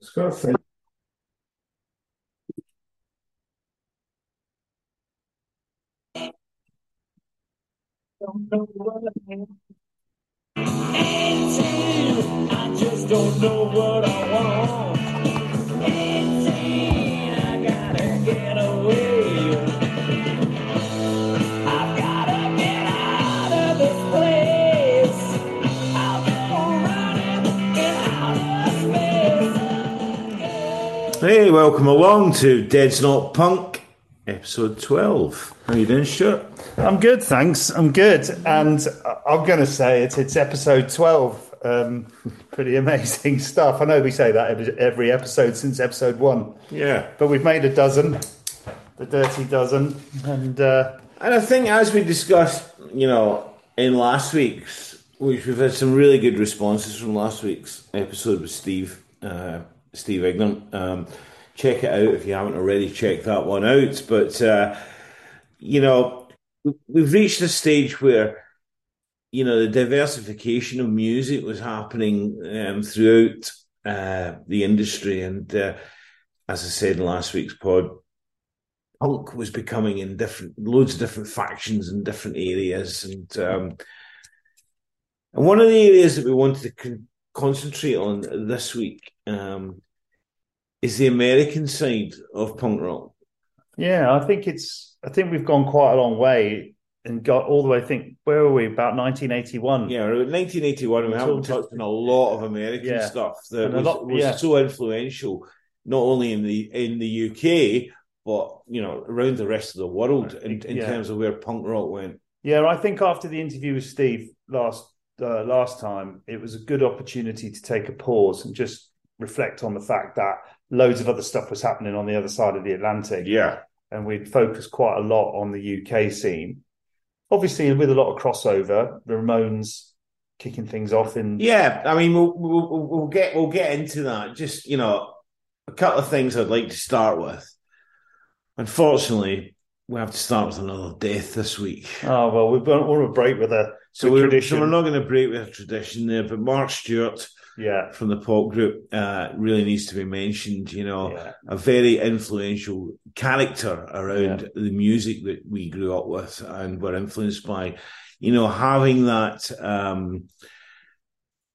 It's got a thing. I just don't know what I want. Hey, welcome along to Dead's Not Punk, episode 12. How you doing, Stuart? I'm good, thanks. I'm good, and I'm going to say it. It's episode twelve. Um, pretty amazing stuff. I know we say that every, every episode since episode one, Yeah. but we've made a dozen, the dirty dozen, and uh, And I think, as we discussed, you know, in last week's, which we've had some really good responses from last week's episode with Steve, uh, Steve Ignorant. Um, check it out if you haven't already checked that one out. But, uh, you know, we- we've reached a stage where, you know, the diversification of music was happening um, throughout uh, the industry. And uh, as I said in last week's pod, punk was becoming in different loads of different factions in different areas and um and one of the areas that we wanted to con- concentrate on this week um is the american side of punk rock yeah, I think it's. I think we've gone quite a long way and got all the way. I think where were we? About 1981. yeah 1981 We haven't touched on a lot of american Yeah. stuff that was, lot- was yeah. so influential not only in the in the uk but you know around the rest of the world in, in Yeah. terms of where punk rock went Yeah, I think after the interview with Steve last uh, last time, it was a good opportunity to take a pause and just reflect on the fact that loads of other stuff was happening on the other side of the Atlantic, yeah and we'd focused quite a lot on the UK scene. Obviously, with a lot of crossover, the Ramones kicking things off in Yeah, I mean, we'll, we'll we'll get we'll get into that. Just you know, a couple of things I'd like to start with. Unfortunately, we have to start with another death this week. Oh well, we're on a break with a So we're, tradition. so we're not going to break with a tradition there. But Mark Stewart yeah, from the pop group uh, really needs to be mentioned. You know, yeah, a very influential character around the music that we grew up with and were influenced by. You know, having that um,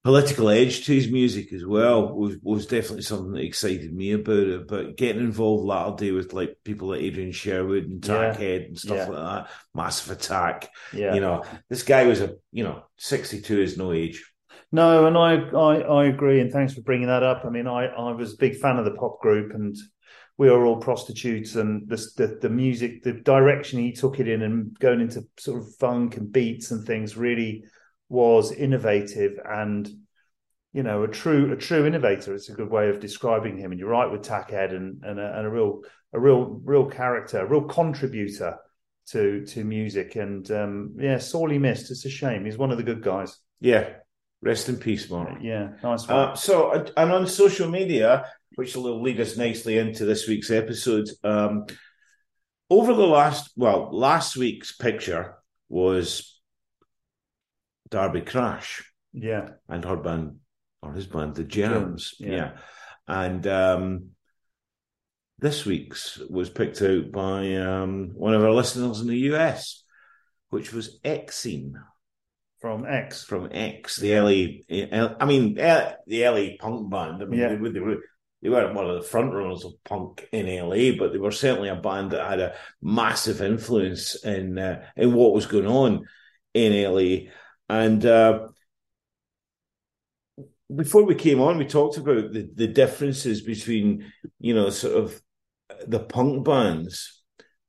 political edge to his music as well was, was definitely something that excited me about it. But getting involved latter day with like people like Adrian Sherwood and Yeah. And stuff Yeah. like that, Massive Attack. yeah. You know, this guy was a you know sixty two is no age. No, and I, I I agree, and thanks for bringing that up. I mean, I I was a big fan of the pop group, and we are all prostitutes, and the the, the music, the direction he took it in, and going into sort of funk and beats and things really was innovative and you know a true a true innovator. It's a good way of describing him. And you're right with Tackhead and and a, and a real a real real character, a real contributor to to music. And um, yeah, sorely missed. It's a shame. He's one of the good guys. Yeah, rest in peace, Mark. Yeah, nice one. Uh, so, uh, and on social media, which will lead us nicely into this week's episode, um, over the last, well, last week's picture was Darby Crash Yeah, and her band, or his band, The Germs. Germs, yeah. yeah. And um, this week's was picked out by um, one of our listeners in the US, which was Exene from X. from X, the LA, I mean, the LA punk band. I mean, Yeah. they, were- they were they weren't one of the front runners of punk in LA, but they were certainly a band that had a massive influence in uh, in what was going on in LA. And uh, before we came on, we talked about the, the differences between, you know, sort of the punk bands,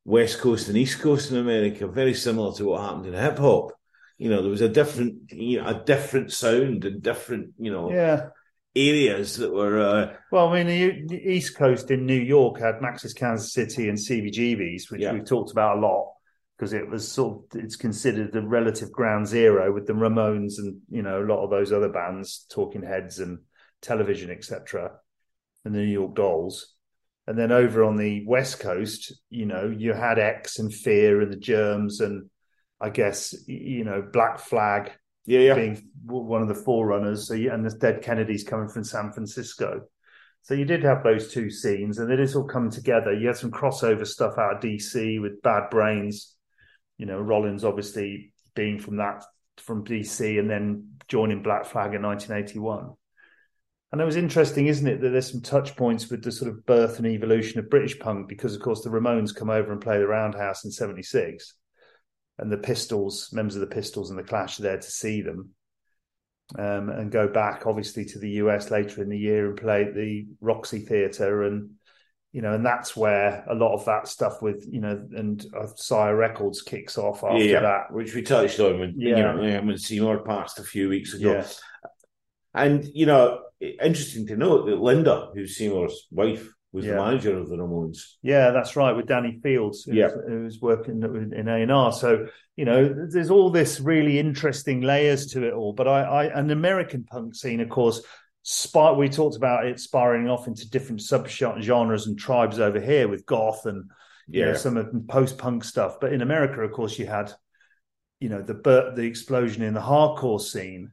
West Coast and East Coast in America, very similar to what happened in hip hop. You know, there was a different, you know, a different sound and different, you know, Yeah. areas that were. Uh, Well, I mean, the the East Coast in New York had Max's Kansas City and CBGBs, which Yeah. we've talked about a lot because it was sort of it's considered the relative ground zero with the Ramones and you know a lot of those other bands, Talking Heads and Television, etc., and the New York Dolls. And then over on the West Coast, you know, you had X and Fear and the Germs and I guess you know Black Flag yeah, yeah, being one of the forerunners. So, yeah, and the Dead Kennedys coming from San Francisco. So you did have those two scenes, and it is all come together. You had some crossover stuff out of DC with Bad Brains, you know, Rollins obviously being from that from DC, and then joining Black Flag in 1981. And it was interesting, isn't it, that there's some touch points with the sort of birth and evolution of British punk, because of course the Ramones come over and play the Roundhouse in '76, and the Pistols, members of the Pistols and the Clash, are there to see them um, and go back obviously to the US later in the year and play at the Roxy Theatre and you know and that's where a lot of that stuff with you know and uh, Sire Records kicks off after yeah, that. which we touched on when you know yeah, when Seymour passed a few weeks ago. Yeah. And you know, interesting to note that Linda, who's Seymour's wife, was Yeah. the manager of the Ramones. Yeah, that's right. With Danny Fields, who, Yeah. was, who was working in A and R. So you know, there's all this really interesting layers to it all. But I, I an American punk scene, of course, spy, we talked about it spiraling off into different sub genres and tribes over here with goth and you know, some of the post punk stuff. But in America, of course, you had, you know, the the explosion in the hardcore scene.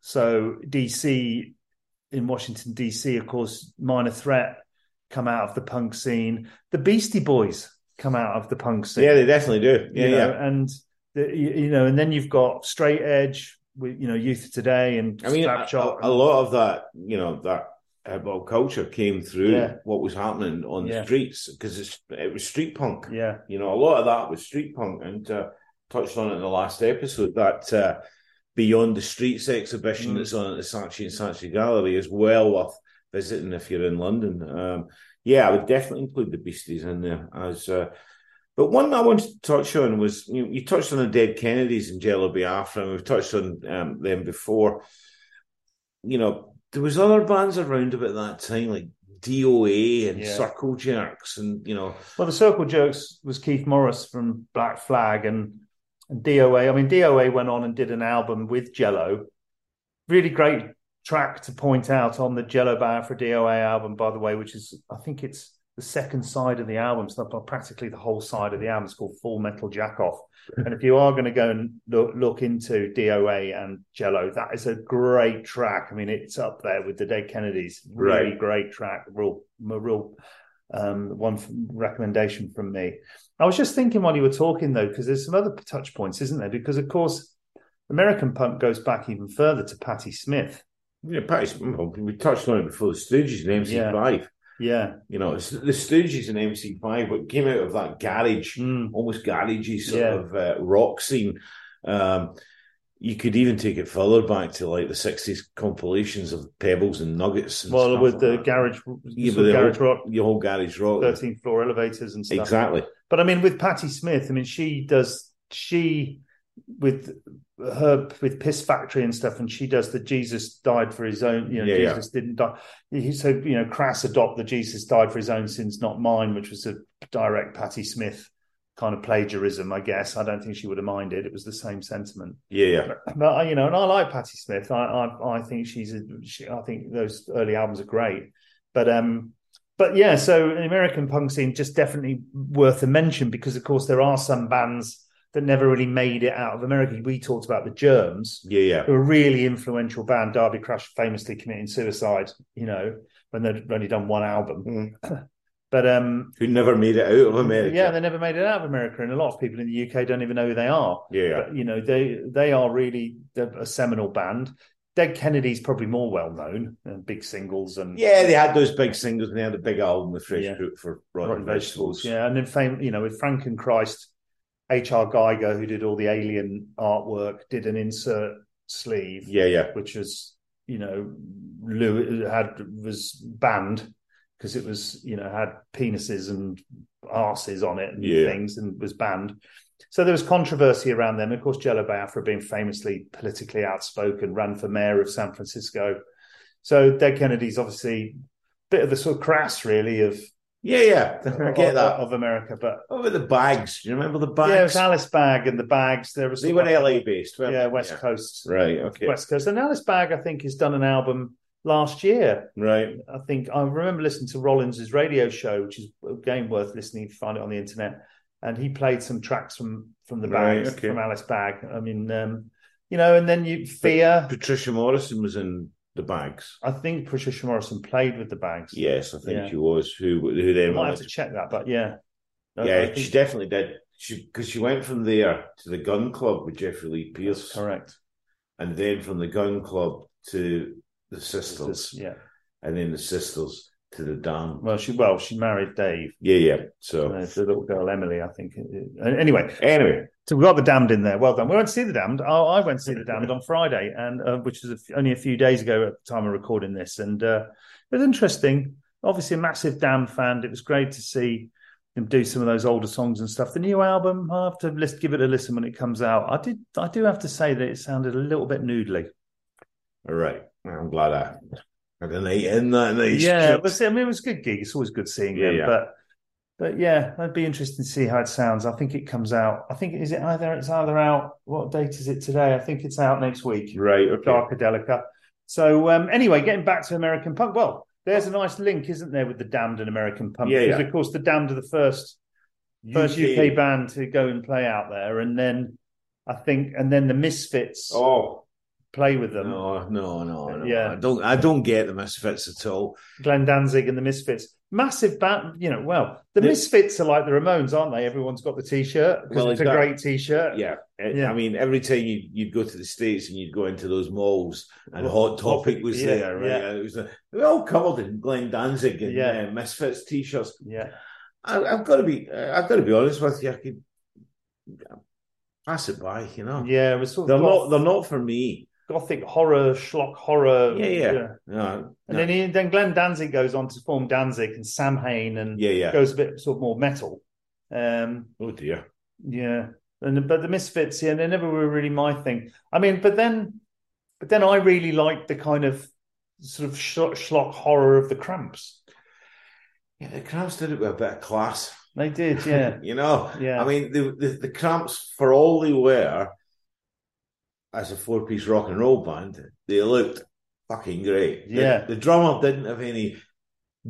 So DC in Washington DC, of course, Minor Threat come out of the punk scene. The Beastie Boys come out of the punk scene. yeah, they definitely do. Yeah, you know, yeah. and the, you, you know, and then you've got Straight Edge with you know Youth of Today and I mean, a, Slapshot. a- lot of that, you know, that hip hop culture came through Yeah. what was happening on Yeah. the streets because it's it was street punk. yeah, You know, a lot of that was street punk, and uh, touched on it in the last episode. That uh, Beyond the Streets exhibition Mm. that's on at the Saatchi and Saatchi Gallery is well worth visiting if you're in London. Um, yeah, I would definitely include the Beasties in there as. Uh, but one I wanted to touch on was you, you touched on the Dead Kennedys and Jello Biafra, and we've touched on um, them before. You know, there was other bands around about that time like DOA and Yeah. Circle Jerks, and you know, Well, the Circle Jerks was Keith Morris from Black Flag and, and DOA. I mean, DOA went on and did an album with Jello. Really great track to point out on the Jello Biafra DOA album, by the way, which is, I think it's the second side of the album. It's not practically the whole side of the album. It's called Full Metal Jack Off. and if you are going to go and look, look into DOA and Jello, that is a great track. I mean, it's up there with the Dead Kennedys. Really Right. great track. Real, a real um, one recommendation from me. I was just thinking while you were talking though, because there's some other touch points, isn't there? Because of course, American punk goes back even further to Patti Smith. Yeah, Patti, we touched on it before. The Stooges and MC5. Yeah, You know, it's the Stooges and MC5, what came out of that garage, Mm. almost garagey sort Yeah. of uh, rock scene. Um, you could even take it further back to like the 60s compilations of Pebbles and Nuggets. And well, with like the that. garage, Yeah, the garage whole, rock, your whole garage rock. 13th floor elevators and stuff. Exactly. But I mean, with Patti Smith, I mean, she does she with her with Piss Factory and stuff, and she does the Jesus died for his own. You know, Yeah, yeah. Jesus didn't die. He said, you know, crass adopt the Jesus died for his own sins, not mine, which was a direct Patti Smith kind of plagiarism, I guess. I don't think she would have minded. It was the same sentiment. Yeah, yeah. But you know, and I like Patti Smith. I I, I think she's a, she, I think those early albums are great. But um, but yeah, so the American punk scene just definitely worth a mention because of course there are some bands that never really made it out of America. We talked about the Germs, Yeah, yeah. who are a really influential band. Darby Crash famously committing suicide, you know, when they'd only done one album. But um, Who never made it out of America. yeah, they never made it out of America, and a lot of people in the UK don't even know who they are yeah. but you know they they are really a seminal band. Dead Kennedy's probably more well known and big singles and Yeah, they had those big singles and they had a big album with Fresh Yeah. Fruit for rotten Rotten vegetables. Vegetables. Yeah, and then fame you know with Frankenchrist, H.R. Giger who did all the Alien artwork did an insert sleeve, Yeah, yeah. which was you know Lou had was banned because it was you know had penises and arses on it and Yeah. things and was banned. So there was controversy around them. Of course, Jello Biafra being famously politically outspoken, ran for mayor of San Francisco. So Dead Kennedy's obviously a bit of the sort of crass, really, of Yeah, yeah. I get of, that. of America. But What about the bags? Do you remember the bags? yeah, it was Alice Bag and the Bags. There was they were LA based, yeah? West Coast, Right, okay. West Coast. And Alice Bag, I think, has done an album last year. Right. I think I remember listening to Rollins's radio show, which is again worth listening if you find it on the internet. And he played some tracks from from the Right, bags okay. from Alice Bag. I mean, um, you know, and then you Fear. Patricia Morrison was in the Bags. I think Patricia Morrison played with the Bags. Yes, I think Yeah. she was. Who who I then might have to check that, but yeah. I Yeah, think she definitely did. She because she went from there to the Gun Club with Jeffrey Lee Pierce, that's correct. and then from the Gun Club to the Sisters, Yeah. and then the Sisters to the Dam. Well, she well she married Dave. Yeah, yeah. So Uh, the little girl Emily, I think. Anyway, anyway, so we got the Damned in there. Well done. We went to see the Damned. I, I went to see the Damned on Friday, and uh, which was a f- only a few days ago at the time of recording this, and uh, it was interesting. Obviously, a massive Damned fan. It was great to see them do some of those older songs and stuff. The new album, I have to list, give it a listen when it comes out. I did. I do have to say that it sounded a little bit noodly. all right. I'm glad I had a night in that night. Yeah, but see, I mean, it was a good gig. It's always good seeing Yeah, them. yeah. But but yeah, I'd be interested to see how it sounds. I think it comes out. I think is it either it's either out. What date is it today? I think it's out next week. right. Okay. Darkadelica. So um, anyway, getting back to American punk. Well, there's a nice link, isn't there, with the Damned and American punk? Yeah, because yeah. of course the Damned are the first first UK band to go and play out there, and then I think, and then the Misfits Oh play with them. no, no, no, no. Yeah. I don't. I don't get the Misfits at all. Glenn Danzig and the Misfits. Massive band, you know. Well, the Misfits are like the Ramones, aren't they? Everyone's got the T-shirt Well, it's a great T-shirt. Yeah. I- Yeah. I mean, every time you, you'd go to the States and you'd go into those malls and Well, Hot Topic was yeah, there, right? yeah. It was a, they were all covered in Glenn Danzig and Yeah. uh, Misfits t-shirts. yeah. I, I've got to be, uh, I've got to be honest with you. I could pass it by, you know. Yeah, it was They're not, they're not for me. Gothic horror, schlock horror. Yeah, yeah. No, And no. then he, then Glenn Danzig goes on to form Danzig and Samhain and yeah, yeah. goes a bit sort of more metal. Um, Oh dear. yeah, and but the Misfits, yeah, they never were really my thing. I mean, but then, but then I really liked the kind of sort of schlock horror of the Cramps. Yeah, the Cramps did it with a bit of class. They did, yeah, you know, yeah. I mean, the, the the Cramps, for all they were, as a four-piece rock and roll band, they looked fucking great. Yeah. the, drummer didn't have any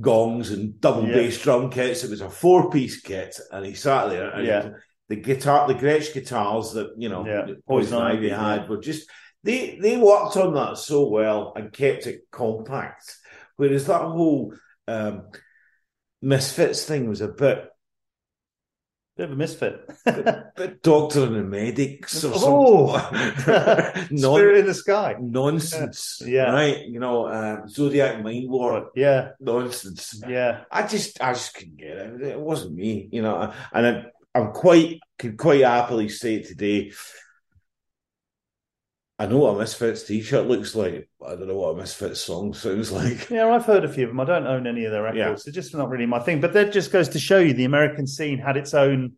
gongs and double Yeah. bass drum kits. It was a four-piece kit, and he sat there. And Yeah. the guitar, the Gretsch guitars that you know, Yeah. Poison Ivy Ivy, had yeah. were just they they worked on that so well and kept it compact. Whereas that whole um, Misfits thing was a bit bit of a misfit. bit doctor and the medics or Oh! something. Non- Spirit in the sky. nonsense. Yeah. Right. You know, um, Zodiac Mindwarp Yeah, nonsense. yeah, I just I just couldn't get it. It wasn't me, you know. And I, I'm quite could quite happily say it today. I know what a Misfits t-shirt looks like. I don't know what a Misfits song sounds like. yeah. I've heard a few of them. I don't own any of their records. Yeah. They're just not really my thing. But that just goes to show you the American scene had its own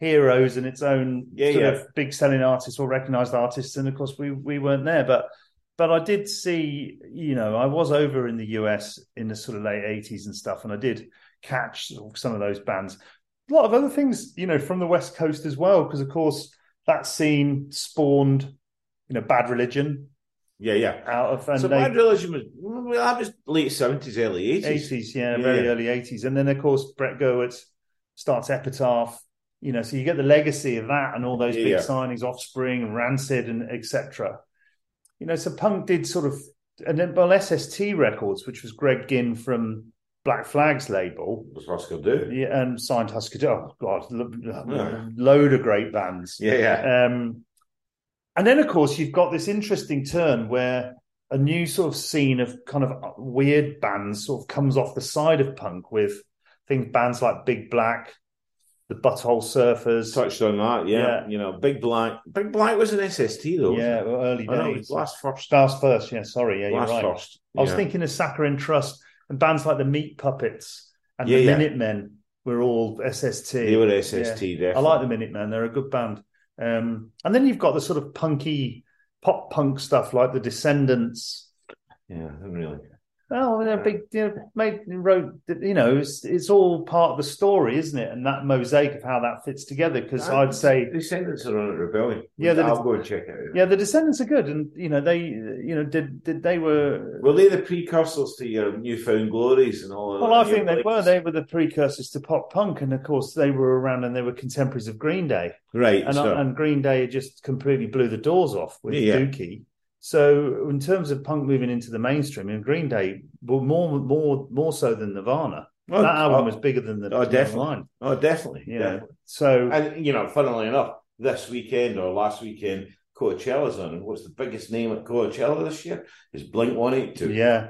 heroes and its own Yeah, sort yeah. of big selling artists or recognized artists. And of course, we we weren't there, but. But I did see, you know, I was over in the US in the sort of late 80s and stuff, and I did catch some of those bands. A lot of other things, you know, from the West Coast as well, because of course that scene spawned, you know, Bad Religion Yeah, yeah. out of and so they, Bad Religion was well, that was late seventies, early eighties. 80s, yeah, Yeah, very yeah. early 80s. And then, of course, Brett Goetz starts Epitaph, you know, so you get the legacy of that and all those Yeah, big signings, Offspring, and Rancid, and etc. You know, so punk did sort of, and then, well, SST Records, which was Greg Ginn from Black Flag's label, Was Husker Du. yeah, and signed Husker Du. Oh, God, lo- Yeah. load of great bands. Yeah, yeah. Um, and then, of course, you've got this interesting turn where a new sort of scene of kind of weird bands sort of comes off the side of punk with things, bands like Big Black, the Butthole Surfers. touched on that. Yeah, Yeah. you know, Big Black. Big Black was an SST though. yeah, well, early? Know, days. was Blast first. Stars first, yeah, sorry, yeah, you're right. first. I was Yeah. thinking of Saccharine Trust and bands like the Meat Puppets and Yeah, the yeah. Minutemen were all SST. they were SST. I Definitely. like the Minutemen; they're a good band. Um, and then you've got the sort of punky pop punk stuff like the Descendents. Yeah, really. Oh, they're big. You know, made wrote. You know, it's, it's all part of the story, isn't it? And that mosaic of how that fits together. Because I'd say, Descendents are on at Rebellion. Yeah, the- I'll go and check it out. yeah, the Descendents are good, and you know, they, you know, did did they were. Were they the precursors to your newfound glories and all? of Well, that? I think they were. They were the precursors to pop punk, and of course, they were around, and they were contemporaries of Green Day. right. and, so, and Green Day just completely blew the doors off with yeah. Dookie. So in terms of punk moving into the mainstream, and Green Day were more more more so than Nirvana. Oh, that album oh, was bigger than the oh, definitely. line. Oh, definitely. Know, definitely. so And you know, funnily enough, this weekend or last weekend, Coachella's on. And what's the biggest name at Coachella this year? Is Blink One Eight Two. yeah,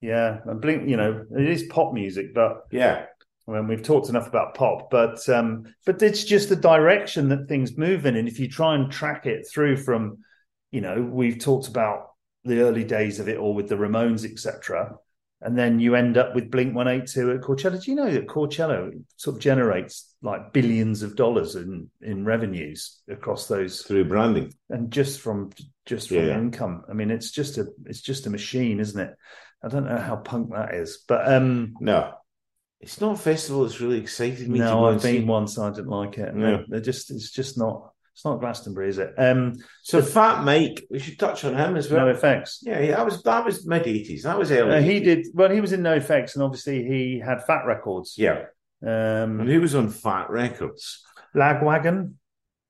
yeah. And Blink, you know, it is pop music, but Yeah. I mean, we've talked enough about pop, but um, but it's just the direction that things move in, and if you try and track it through from, you know, we've talked about the early days of it all with the Ramones, etc., and then you end up with Blink One Eight Two at Coachella. Do you know that Coachella sort of generates like billions of dollars in in revenues across those, Through branding. and just from just from Yeah. income? I mean, it's just a it's just a machine, isn't it? I don't know how punk that is, but um, No. It's not a festival that's really excited me no, I've been once. I didn't like it. No. No, they're just. It's just not. It's not Glastonbury, is it? Um, So Fat Mike, we should touch on him as well. NOFX. Yeah, yeah, that was that was mid eighties. That was early. Uh, he 80s. did well. He was in NOFX, and obviously he had Fat Records. Yeah. And Um, he was on Fat Records. Lagwagon.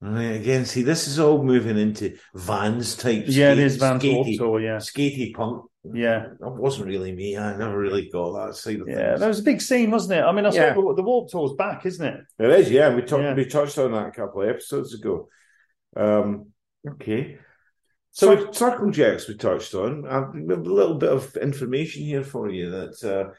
And again, see, this is all moving into Vans type. Yeah, it skate- is Van skatey, Tour. Yeah, skatey punk. yeah, That wasn't really me. I never really got that side of yeah. things. Yeah, that was a big scene, wasn't it? I mean, I Yeah. saw the, the Warp Tour's back, isn't it? It is, yeah. We talked. Yeah. We touched on that a couple of episodes ago. Um, okay. So So- circle jacks we touched on. I've a little bit of information here for you that uh,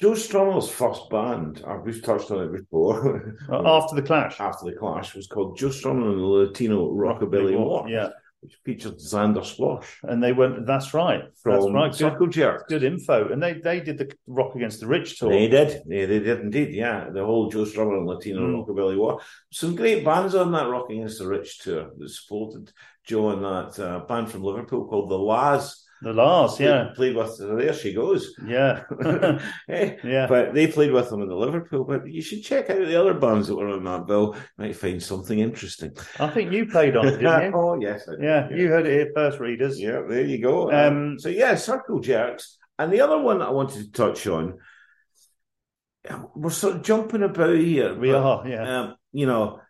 Joe Strummer's first band, uh, we've touched on it before, After the Clash, after the Clash, was called Joe Strummer and the Latino Rockabilly War, Yeah, which featured Zander Schloss and they went. That's right. from that's right. Good, Circle Jerks. good info. And they they did the Rock Against the Rich tour. They did. They, they did indeed, yeah. The whole Joe Strummer and Latino Mm. Rockabilly War. Some great bands on that Rock Against the Rich tour that supported Joe and that uh, band from Liverpool called The La's. The last, yeah, Played with, there she goes. yeah, Eh, yeah. But they played with them in the Liverpool. But you should check out the other bands that were on that bill. Might find something interesting. I think you played on it, didn't you? oh, yes. Did, Yeah, you heard it here first, readers. Yeah, there you go. Um, so yeah, circle jerks. And the other one that I wanted to touch on, we're sort of jumping about here. We but, are, yeah. Um, you know,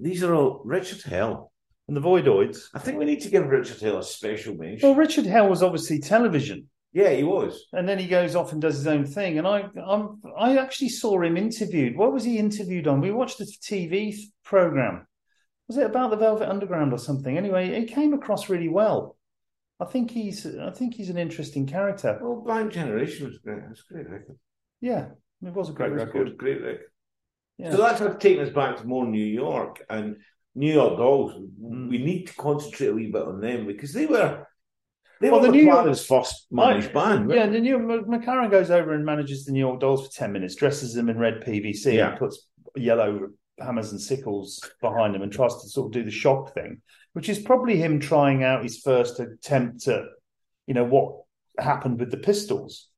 these are all Richard Hell. And the Voidoids. I think we need to give Richard Hell a special mention. Well, Richard Hell was obviously television, yeah, he was. and then he goes off and does his own thing. And I, I'm, I actually saw him interviewed. What was he interviewed on? We watched a TV program. Was it about the Velvet Underground or something? Anyway, he came across really well. I think he's, I think he's an interesting character. Well, Blank Generation was great. It was a great record. Yeah, it was a great was record. good, great record. Yeah. So that's what's taking us back to more New York and New York Dolls. Mm. We need to concentrate a wee bit on them because they were they Well, were the New York- McLaren's first managed band. Yeah, the new McLaren goes over and manages the New York Dolls for ten minutes, dresses them in red PVC, Yeah. and puts yellow hammers and sickles behind them, and tries to sort of do the shock thing, which is probably him trying out his first attempt at, you know, what happened with the Pistols,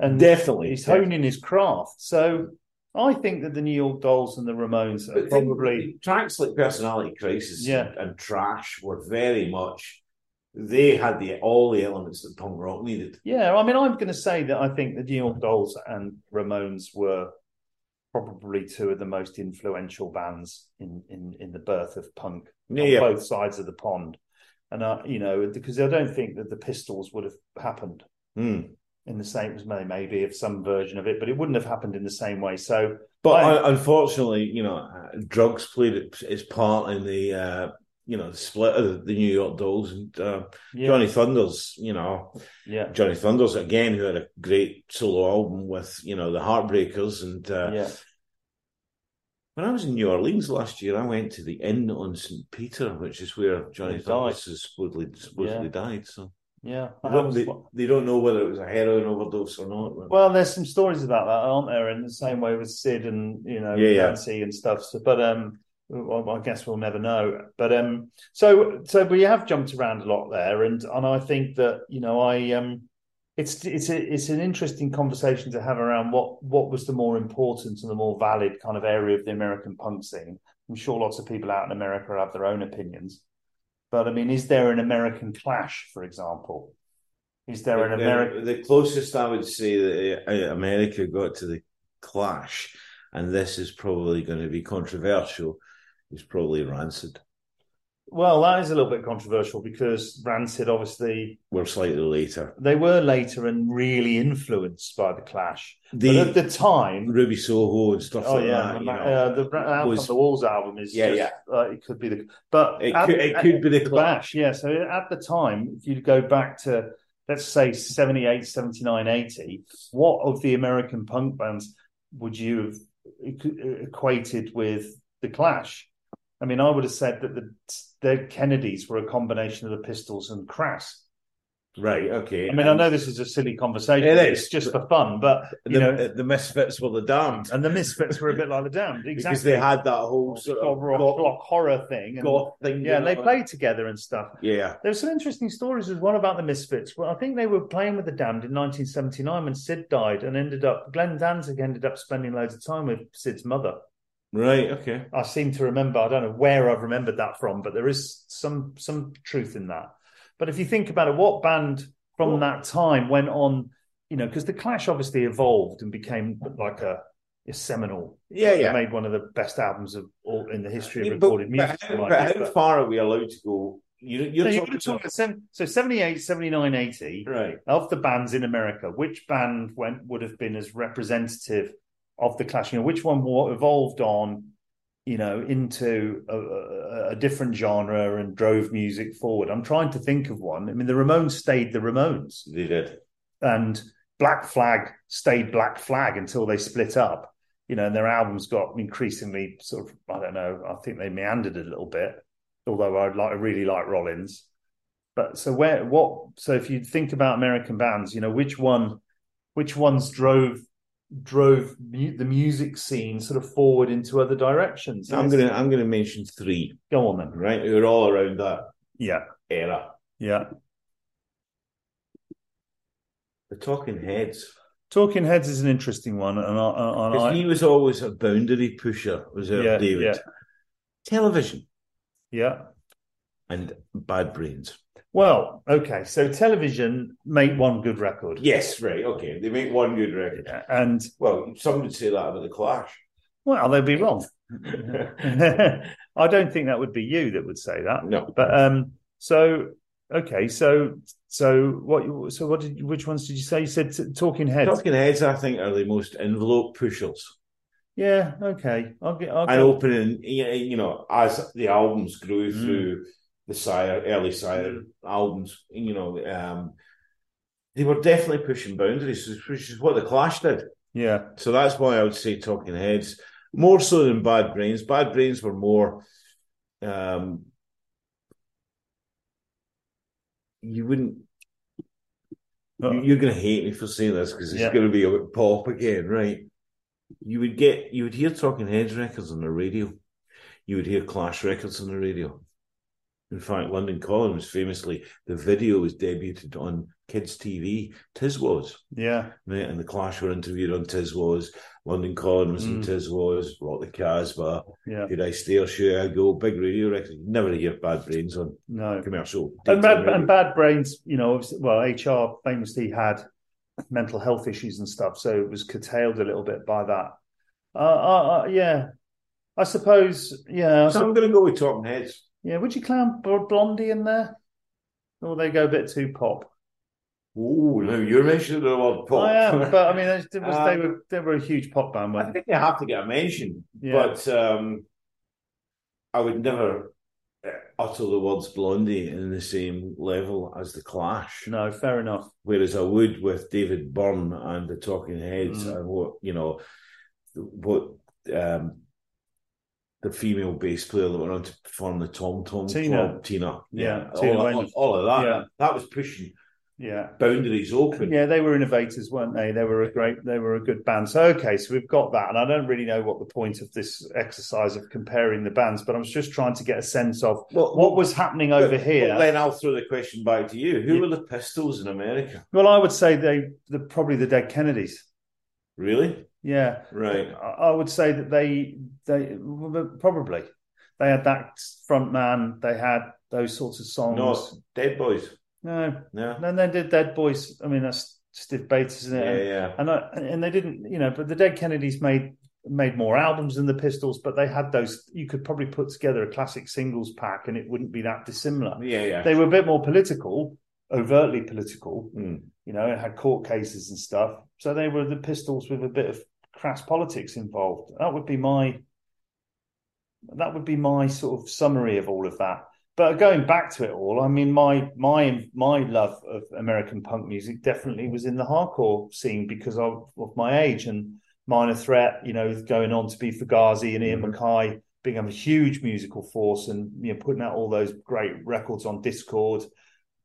and Definitely. he's honing his craft. So I think that the New York Dolls and the Ramones are But probably tracks like Personality Crisis Yeah. and, Trash were very much they had the all the elements that punk rock needed. Yeah, I mean, I'm going to say that I think the New York Dolls and Ramones were probably two of the most influential bands in in, in the birth of punk Yeah, on yeah. both sides of the pond. And I, you know, because I don't think that the Pistols would have happened Hmm. In the same as may- maybe of some version of it, but it wouldn't have happened in the same way. So, But I- unfortunately, you know, drugs played its, part in the uh, you know the split of the New York Dolls and uh, yeah, Johnny Thunders. You know, yeah, Johnny Thunders again, who had a great solo album with you know the Heartbreakers. And uh, yeah, when I was in New Orleans last year, I went to the inn on St. Peter, which is where Johnny Thunders has supposedly supposedly Yeah. died. So yeah. they don't, they, they don't know whether it was a heroin overdose or not. Well, there's some stories about that, aren't there? In the same way with Sid and you know Yeah, yeah. Nancy and stuff. So, but um, well, I guess we'll never know. But um, so so we have jumped around a lot there, and and I think that you know I um, it's it's a, it's an interesting conversation to have around what what was the more important and the more valid kind of area of the American punk scene. I'm sure lots of people out in America have their own opinions, but I mean, is there an American Clash, for example? Is there an American? The closest I would say that uh, America got to the Clash, and this is probably going to be controversial, is probably Rancid. Well, that is a little bit controversial because Rancid obviously We're slightly later. they were later and really influenced by the Clash. The but at the time, Ruby Soho and stuff oh like yeah, that. the, you know, uh, the Out was- the Walls album is Yeah, just, yeah. uh, it could be the but It at- could- it could be the the Clash. Clash. Yeah, so at the time, if you go back to let's say 78, 79, 80, what of the American punk bands would you have equated with the Clash? I mean, I would have said that the the Kennedys were a combination of the Pistols and Crass. right, okay. I mean, I know this is a silly conversation. It It's just for fun, but the, you know, the Misfits were the damned and the Misfits were a bit like the Damned, exactly. because they had that whole sort of rock, goth, rock horror thing. And, goth thing. yeah, and they played together and stuff. Yeah, There were some interesting stories as well about the Misfits. Well, I think they were playing with the Damned in 1979 when Sid died and ended up, Glenn Danzig ended up spending loads of time with Sid's mother. Right, okay. I seem to remember, I don't know where I've remembered that from, but there is some some truth in that. But if you think about it, what band from Well- that time went on, you know, because the Clash obviously evolved and became like a, a seminal. Yeah, yeah. made one of the best albums of all in the history Yeah, of but, recorded music. but how, like but this, how far are we allowed to go? You, you're No, you're talking talk about seven, so 78, 79, 80 right. of the bands in America. Which band went would have been as representative of the Clash? You know, which one evolved on, you know, into a, a, a different genre and drove music forward? I'm trying to think of one. I mean, the Ramones stayed the Ramones, They did. and Black Flag stayed Black Flag until they split up. You know, and their albums got increasingly sort of, I don't know, I think they meandered a little bit. Although i'd like, I really like Rollins. But so where, what? So if you think about American bands, you know, which one, which ones drove drove mu- the music scene sort of forward into other directions? I'm gonna I'm gonna mention three. go on then. Right, who are all around that Yeah, era. yeah. The Talking Heads. Talking Heads is an interesting one, and I, I, and I he was always a boundary pusher, was our Yeah, David. yeah. Television yeah. and Bad Brains. Well, okay. So television make one good record. Yes, right, okay. They make one good record. And Well, some would say that about the Clash. well, they'd be wrong. I don't think that would be you that would say that. No. But um, so okay, so so what? So what did? Which ones did you say? You said t- Talking Heads. Talking Heads, I think, are the most envelope pushers. Yeah. Okay. I'll get. I'll and get. opening, you you know, as the albums grew Mm. through the Sire, early Sire albums, you know, um, they were definitely pushing boundaries, which is what the Clash did. Yeah. So that's why I would say Talking Heads more so than Bad Brains. Bad Brains were more. Um, you wouldn't. you- You're going to hate me for saying this because it's Yeah. going to be about pop again, right? You would get, you would hear Talking Heads records on the radio. You would hear Clash records on the radio. In fact, London Calling was famously the video was debuted on kids' TV. Tiswas Yeah. right? And the Clash were interviewed on Tiswas. London Calling was on Mm. Tiswas. Rock the Casbah. Yeah. Did I stay or should I go? Big radio record. Never hear Bad Brains on No. commercial. And bad, radio. and bad brains, you know, obviously- well, HR famously had mental health issues and stuff, so it was curtailed a little bit by that. Uh, uh, uh, yeah, I suppose. Yeah, So I'm going to go with Talking Heads. Yeah. Would you clown Blondie in there, or they go a bit too pop? Oh, no, you're mentioning the word pop. I am, but I mean, was, they Um, were they were a huge pop band. I think they have to get a mention, Yeah. but um, I would never uh, utter the words Blondie in the same level as the Clash. they? No, fair enough. Whereas I would with David Byrne and the Talking Heads Mm. and what you know, what um, the female bass player that went on to perform the Tom Tom Tina. Club, Tina, Yeah, all, Tina all, all of that. Yeah. That was pushing Yeah. boundaries open. Yeah, they were innovators, weren't they? They were a great, they were a good band. So, okay, so we've got that, and I don't really know what the point of this exercise of comparing the bands, but I was just trying to get a sense of Well, what was happening over here. but then I'll throw the question back to you: Who Yeah. were the Pistols in America? well, I would say they, the probably the Dead Kennedys. Really? Yeah, Right. I I would say that they, they probably they had that front man. They had those sorts of songs. No, Dead Boys. no, No. and then they did Dead Boys. I mean, that's Steve Bates, isn't it? Yeah, yeah. And I, and they didn't, you know, but the Dead Kennedys made made more albums than the Pistols, but they had those. You could probably put together a classic singles pack, and it wouldn't be that dissimilar. Yeah, yeah. They were a bit more political, overtly political. Mm. You know, it had court cases and stuff. So they were the Pistols with a bit of crass politics involved. That would be my that would be my sort of summary of all of that. But going back to it all, I mean, my my my love of American punk music definitely was in the hardcore scene because of, of my age and Minor Threat. You know, going on to be Fugazi and Ian Mhm. MacKaye become a huge musical force and you know putting out all those great records on Dischord.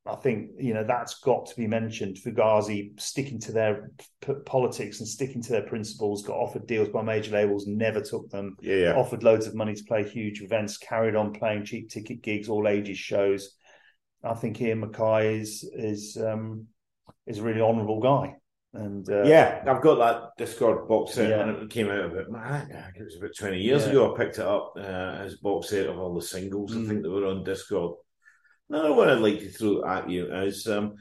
I think you know that's got to be mentioned. Fugazi sticking to their p- politics and sticking to their principles. Got offered deals by major labels, never took them Yeah, yeah. offered loads of money to play huge events, carried on playing cheap ticket gigs, all ages shows. I think Ian MacKaye is is um, is a really honourable guy, and uh, yeah, I've got that Dischord box set Yeah. when it came out about, man, I think it was about 20 years Yeah. ago. I picked it up uh, as box set of all the singles. I Mm. think that were on Dischord. Another one I'd like to throw at you is um,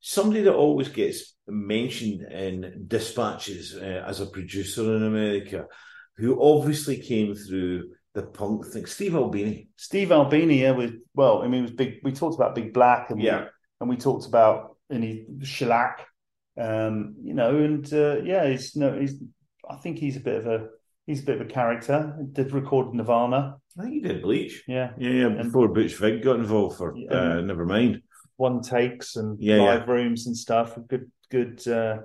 somebody that always gets mentioned in dispatches uh, as a producer in America, who obviously came through the punk thing. Steve Albini. Steve Albini, yeah, with well, I mean, it was big. We talked about Big Black, and Yeah. we, and we talked about any shellac, um, you know, and uh, yeah, he's no, he's. I think he's a bit of a he's a bit of a character. Did record Nirvana, I think he did Bleach. yeah, Yeah, yeah, before Butch Vig got involved for Yeah. uh, Nevermind. one takes and Yeah, live rooms and stuff. Good, good. Uh,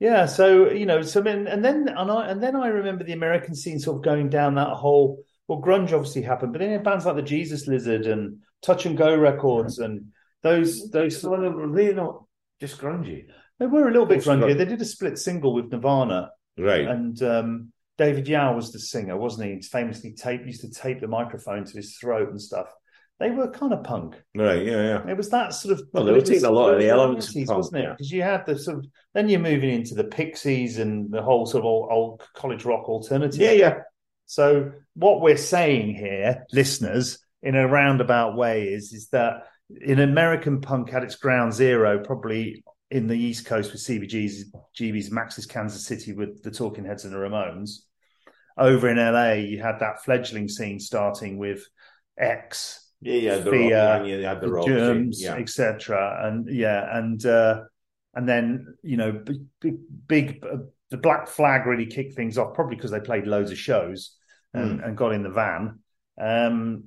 yeah, so you know, so then and then and I and then I remember the American scene sort of going down that whole. Well, grunge obviously happened, but then you had bands like the Jesus Lizard and Touch and Go Records and those those So were they not just grungy? they were a little bit Of grungy. right. They did a split single with Nirvana, Right. and um, David Yow was the singer, wasn't he? He famously tape used to tape the microphone to his throat and stuff. They were kind of punk. right, yeah, yeah. It was that sort of. Well, they were taking a lot of the elements of 90s, punk, wasn't it? yeah. Because you had the sort of. Then you're moving into the Pixies and the whole sort of old, old college rock alternative. Yeah, yeah. So what we're saying here, listeners, in a roundabout way, is is that in American punk had its ground zero, probably in the East Coast with CBGB's, GB's, Max's Kansas City with the Talking Heads and the Ramones. Over in LA, you had that fledgling scene starting with X, Yeah, yeah. The Fear, you had the, rock. germs, Yeah. etc. And yeah, and uh, and then you know, big, big, big uh, the Black Flag really kicked things off, probably because they played loads of shows and, Hmm. and got in the van. Um,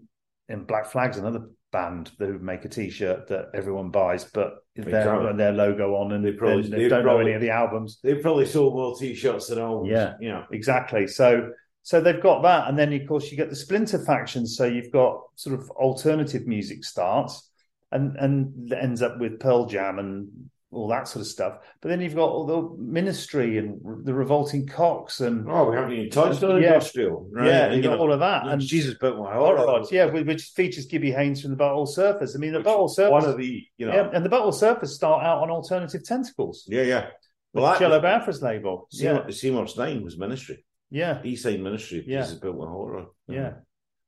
and Black Flag's another band who make a T-shirt that everyone buys, but their, Exactly. their logo on, and They probably- they they don't know probably- any of the albums. They probably sold more t-shirts than albums. Yeah. You know. Exactly. So so they've got that, and then of course you get the splinter factions. So you've got sort of alternative music starts, and and ends up with Pearl Jam and all that sort of stuff. But then you've got all the Ministry and the Revolting Cocks and Oh, we haven't even touched on Yeah. industrial. Right? yeah, you've got all of that. and And Jesus built my Hot heart. Rods, yeah, which features Gibby Haynes from the Butthole Surfers. I mean, the Which Butthole Surfers, One of the, you know. yeah, and the Butthole Surfers start out on Alternative Tentacles, Yeah, yeah. Well, that- Jello Biafra's label. Seymour, Yeah, Seymour Stein was ministry. yeah. He signed ministry. Yeah. Jesus built my heart. Yeah.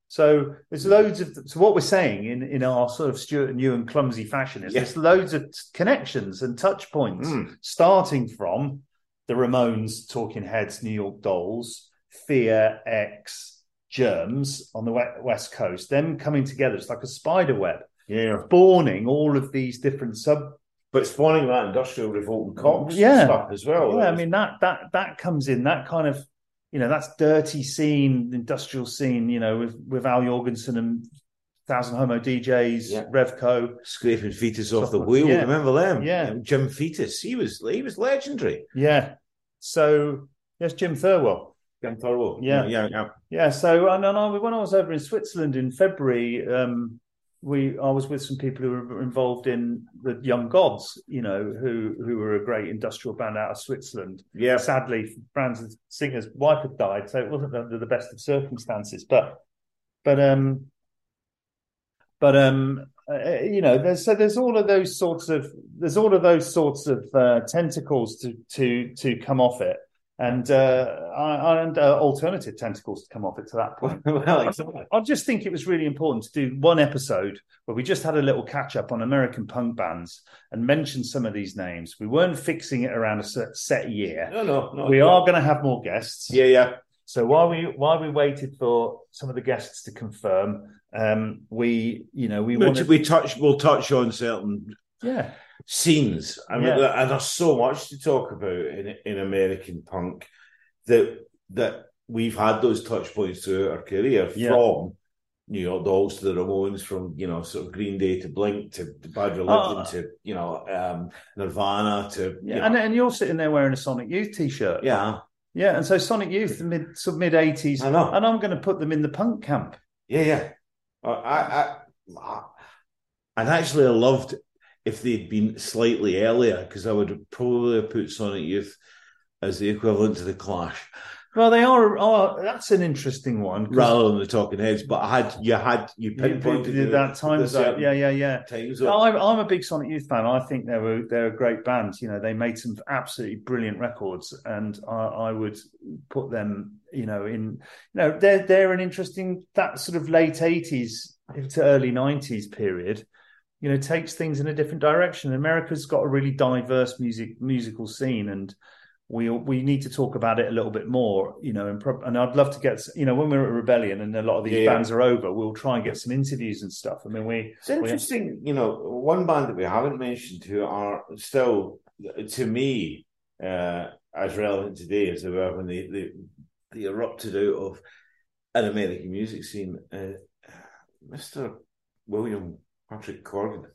So there's loads of so what we're saying in in our sort of Stuart and Ewan clumsy fashion is Yeah. there's loads of connections and touch points Mm. starting from the Ramones, Talking Heads, New York Dolls, Fear, X, Germs on the West Coast, them coming together. It's like a spider web, Yeah. spawning all of these different sub. But it's spawning that industrial Revolting Cocks Yeah. stuff as well. yeah, I mean that that that comes in that kind of you know that's dirty scene, industrial scene. You know with with Al Jourgensen and Thousand Homo DJs, Yeah. Revco. scraping fetus off the wheel. yeah. Remember them? Yeah. Jim Fetus. He was he was legendary. Yeah. So yes, Jim Thirlwell. Jim Thirlwell. Yeah. yeah, yeah. Yeah. So and, and I, when I was over in Switzerland in February, um, we I was with some people who were involved in the Young Gods. You know, who who were a great industrial band out of Switzerland. Yeah. Sadly, Brand's singer's wife had died, so it wasn't under the best of circumstances. But but um but um uh, you know there's so there's all of those sorts of there's all of those sorts of uh, tentacles to to to come off it and uh and uh, alternative tentacles to come off it to that point well, exactly. I just think it was really important to do one episode where we just had a little catch up on American punk bands and mention some of these names. We weren't fixing it around a set, set year. No, no, no. we no. are going to have more guests. Yeah, yeah. So while we while we waited for some of the guests to confirm, um, we you know we We, wanted we touch. We'll touch on certain yeah scenes. I mean, Yeah. and there's so much to talk about in in American punk that that we've had those touch points throughout our career Yeah. from New York Dolls to the Ramones, from you know sort of Green Day to Blink to Bad Religion Oh. to you know um, Nirvana to you know, and, and you're sitting there wearing a Sonic Youth t-shirt yeah yeah and so Sonic Youth the mid of mid eighties I know and I'm going to put them in the punk camp. yeah yeah. I I, I I'd actually I loved if they'd been slightly earlier because I would probably have put Sonic Youth as the equivalent to the Clash. Well, they are. Oh, that's an interesting one. rather than the Talking Heads. But I had you had you pinpointed you- that time zone. Yeah, yeah, yeah. time zone. I'm, I'm a big Sonic Youth fan. I think they were they're a great band. You know, they made some absolutely brilliant records, and I, I would put them, you know, in you know they're they're an interesting that sort of late eighties to early nineties period. You know, takes things in a different direction. America's got a really diverse music musical scene, and we we need to talk about it a little bit more. You know, and pro- and I'd love to get you know when we're at Rebellion and a lot of these Yeah, yeah. bands are over, we'll try and get some interviews and stuff. I mean, we It's interesting, you know, one band that we haven't mentioned who are still, to me, uh, as relevant today as they were when they, they, they erupted out of an American music scene. Uh, Mr. William Patrick Corgan.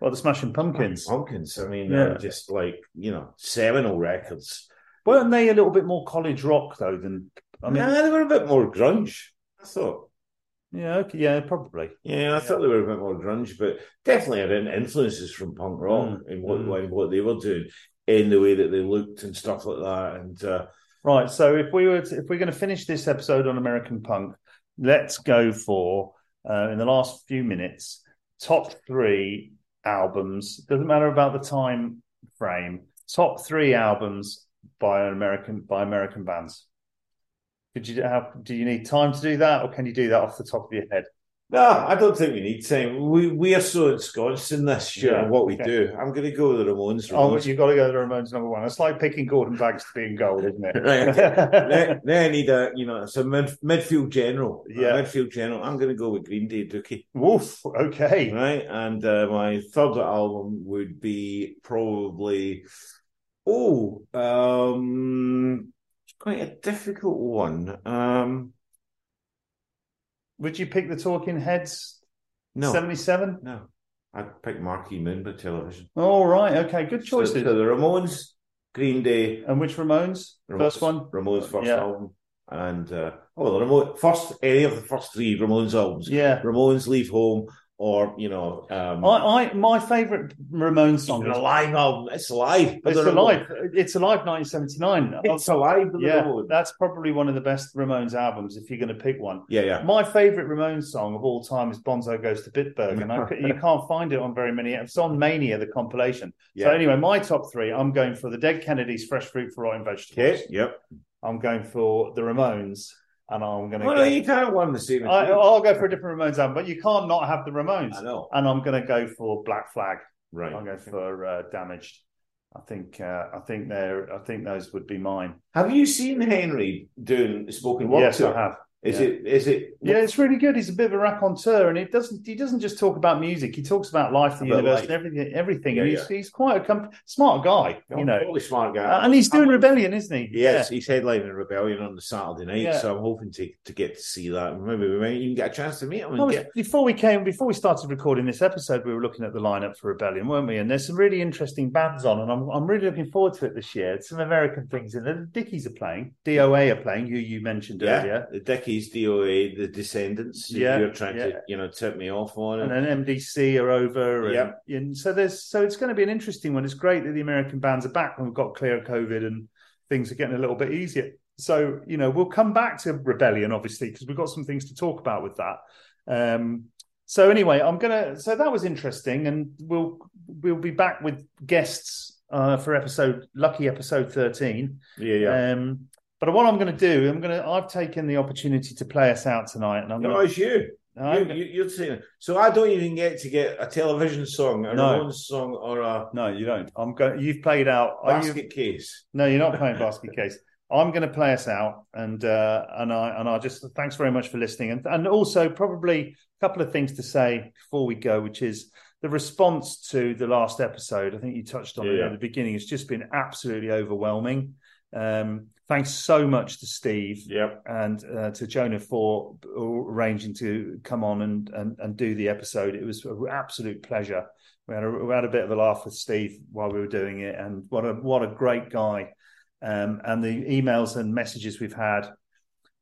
well, the Smashing Pumpkins. Pumpkins. I mean, Yeah. uh, just like, you know, seminal records. Weren't they a little bit more college rock though than I mean? nah, they were a bit more grunge, I thought. Yeah, okay, yeah, probably. Yeah, I thought they were a bit more grunge, but definitely had influences from punk rock Mm, in what mm. in what they were doing, in the way that they looked and stuff like that. And uh, Right. So if we were to, if we're going to finish this episode on American punk, let's go for uh, in the last few minutes top three albums. Doesn't matter about the time frame. Top three albums by an American by American bands. Did you have? Do you need time to do that, or can you do that off the top of your head? No, I don't think we need time. We we are so ensconced in this shit Yeah, and what we okay. do. I'm going to go with the Ramones. Oh, Ramones. you've got to go to the Ramones number one. It's like picking Gordon Banks to be in goal, isn't it? Right, then, then I need a you know it's a mid, midfield general. A Yeah. midfield general. I'm going to go with Green Day Dookie. Woof. Okay. Right, and uh, my third album would be probably oh, um, it's quite a difficult one. Um, Would you pick the Talking Heads? no, Seventy-seven. no, I'd pick Marquee Moon by Television. All right. Okay. Good So, choices. so the Ramones, Green Day, and which Ramones? Ramones, First one. Ramones first Yeah. album, and uh, oh, the Ramones first any of the first three Ramones albums. Yeah. Ramones Leave Home, or you know, um, I, I my favourite Ramones song. Is, a live. It's alive. it's alive. It's alive. Nineteen seventy-nine. It's alive. Yeah, that's probably one of the best Ramones albums if you're going to pick one. yeah, yeah. My favourite Ramones song of all time is Bonzo Goes to Bitburg, and I, you can't find it on very many. It's on Mania, the compilation. Yeah. So anyway, my top three, I'm going for the Dead Kennedys, Fresh Fruit for Rotten Vegetables. Okay. Yep. I'm going for the Ramones, and I'm going to. Well, no, you can't one the same. I, I'll go for a different Ramones album, but you can't not have the Ramones. I know. And I'm going to go for Black Flag. Right. I'll go for uh, Damaged. I think uh, I think they're I think those would be mine. Have you seen Henry doing spoken word? yes, tour? I have. Is yeah. it? Is it? Yeah, it's really good. He's a bit of a raconteur, and it doesn't. He doesn't just talk about music. He talks about life, the About universe, life. and everything. Everything. Yeah, and he's, he's quite a com- smart guy, you know. totally smart guy. Uh, and he's doing Rebellion, isn't he? Yes, he's headlining Rebellion on the Saturday night, Yeah. so I'm hoping to to get to see that. Maybe we might even get a chance to meet him. Get, before we came, before we started recording this episode, we were looking at the lineup for Rebellion, weren't we? And there's some really interesting bands on, and I'm I'm really looking forward to it this year. Some American things in there. The Dickies are playing, DOA are playing, who you mentioned yeah, earlier, the Dickies, DOA, the Descendents. Yeah, you're trying yeah. to you know tip me off on it. and then MDC are over. And, Yep. and so there's so it's going to be an interesting one. It's great that the American bands are back when we've got clear COVID and things are getting a little bit easier. So you know we'll come back to Rebellion obviously because we've got some things to talk about with that. Um, so anyway, I'm gonna. So that was interesting, and we'll we'll be back with guests uh, for episode lucky episode thirteen. yeah, yeah. Um, but what I'm going to do, I'm going to. I've taken the opportunity to play us out tonight, and I'm no, going it's you. to. you, you you're saying so. I don't even get to get a television song, a No. Ramones song, or a No, you don't. I'm going. You've played out. Are you? basket case. No, you're not playing basket case. I'm going to play us out, and uh, and I and I just thanks very much for listening, and and also probably a couple of things to say before we go, which is the response to the last episode. I think you touched on it at the beginning. It's just been absolutely overwhelming. Um, thanks so much to Steve Yep. and uh, to Jonah for arranging to come on and, and and do the episode. It was an absolute pleasure. We had a, we had a bit of a laugh with Steve while we were doing it, and what a what a great guy. Um, and the emails and messages we've had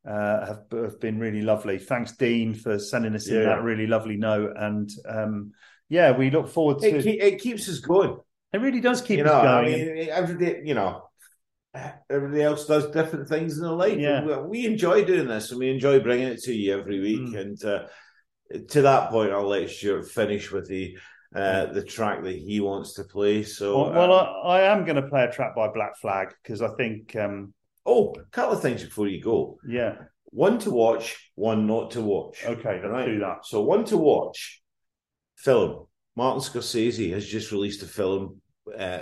uh, have, have been really lovely. Thanks, Dean, for sending us in that really lovely note. And um, yeah, we look forward to It, it. keep, it keeps us going. It really does keep you us know, I mean, every day, you know, everybody else does different things in their life. Yeah. We, we enjoy doing this, and we enjoy bringing it to you every week. Mm. And uh, to that point, I'll let Stuart finish with the uh, the track that he wants to play. So, well, well um, I, I am going to play a track by Black Flag because I think, um, oh, a couple of things before you go. yeah, One to watch, one not to watch. okay, let's Right. do that. So one to watch film. Martin Scorsese has just released a film uh,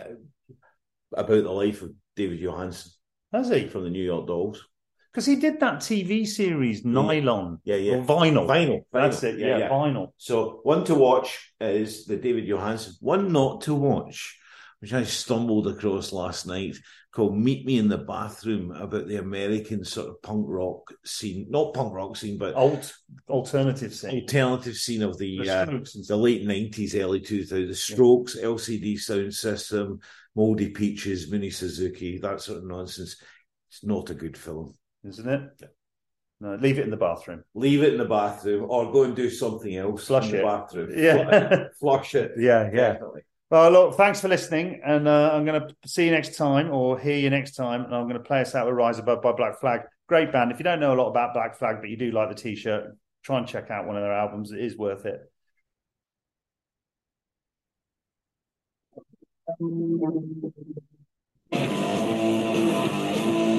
about the life of David Johansen Has he? from the New York Dolls. Because he did that TV series mm. Nylon Yeah, yeah. or Vinyl. Vinyl. That's vinyl. it. Yeah, Vinyl. So one to watch is the David Johansen. One not to watch, which I stumbled across last night, called "Meet Me in the Bathroom" about the American sort of punk rock scene, not punk rock scene, but Alt alternative scene. alternative scene of the, The uh, the late nineties, early two thousands. The Strokes, LCD Soundsystem, Moldy Peaches, Mini Suzuki, that sort of nonsense. It's not a good film. isn't it? No, leave it in the bathroom. Leave it in the bathroom or go and do something else. Flush in the it. bathroom. Yeah. Flush it. Yeah, yeah. Definitely. Well, look, thanks for listening, and uh, I'm going to see you next time or hear you next time, and I'm going to play us out with Rise Above by Black Flag. Great band. If you don't know a lot about Black Flag, but you do like the T-shirt, try and check out one of their albums. It is worth it. Coward, coward,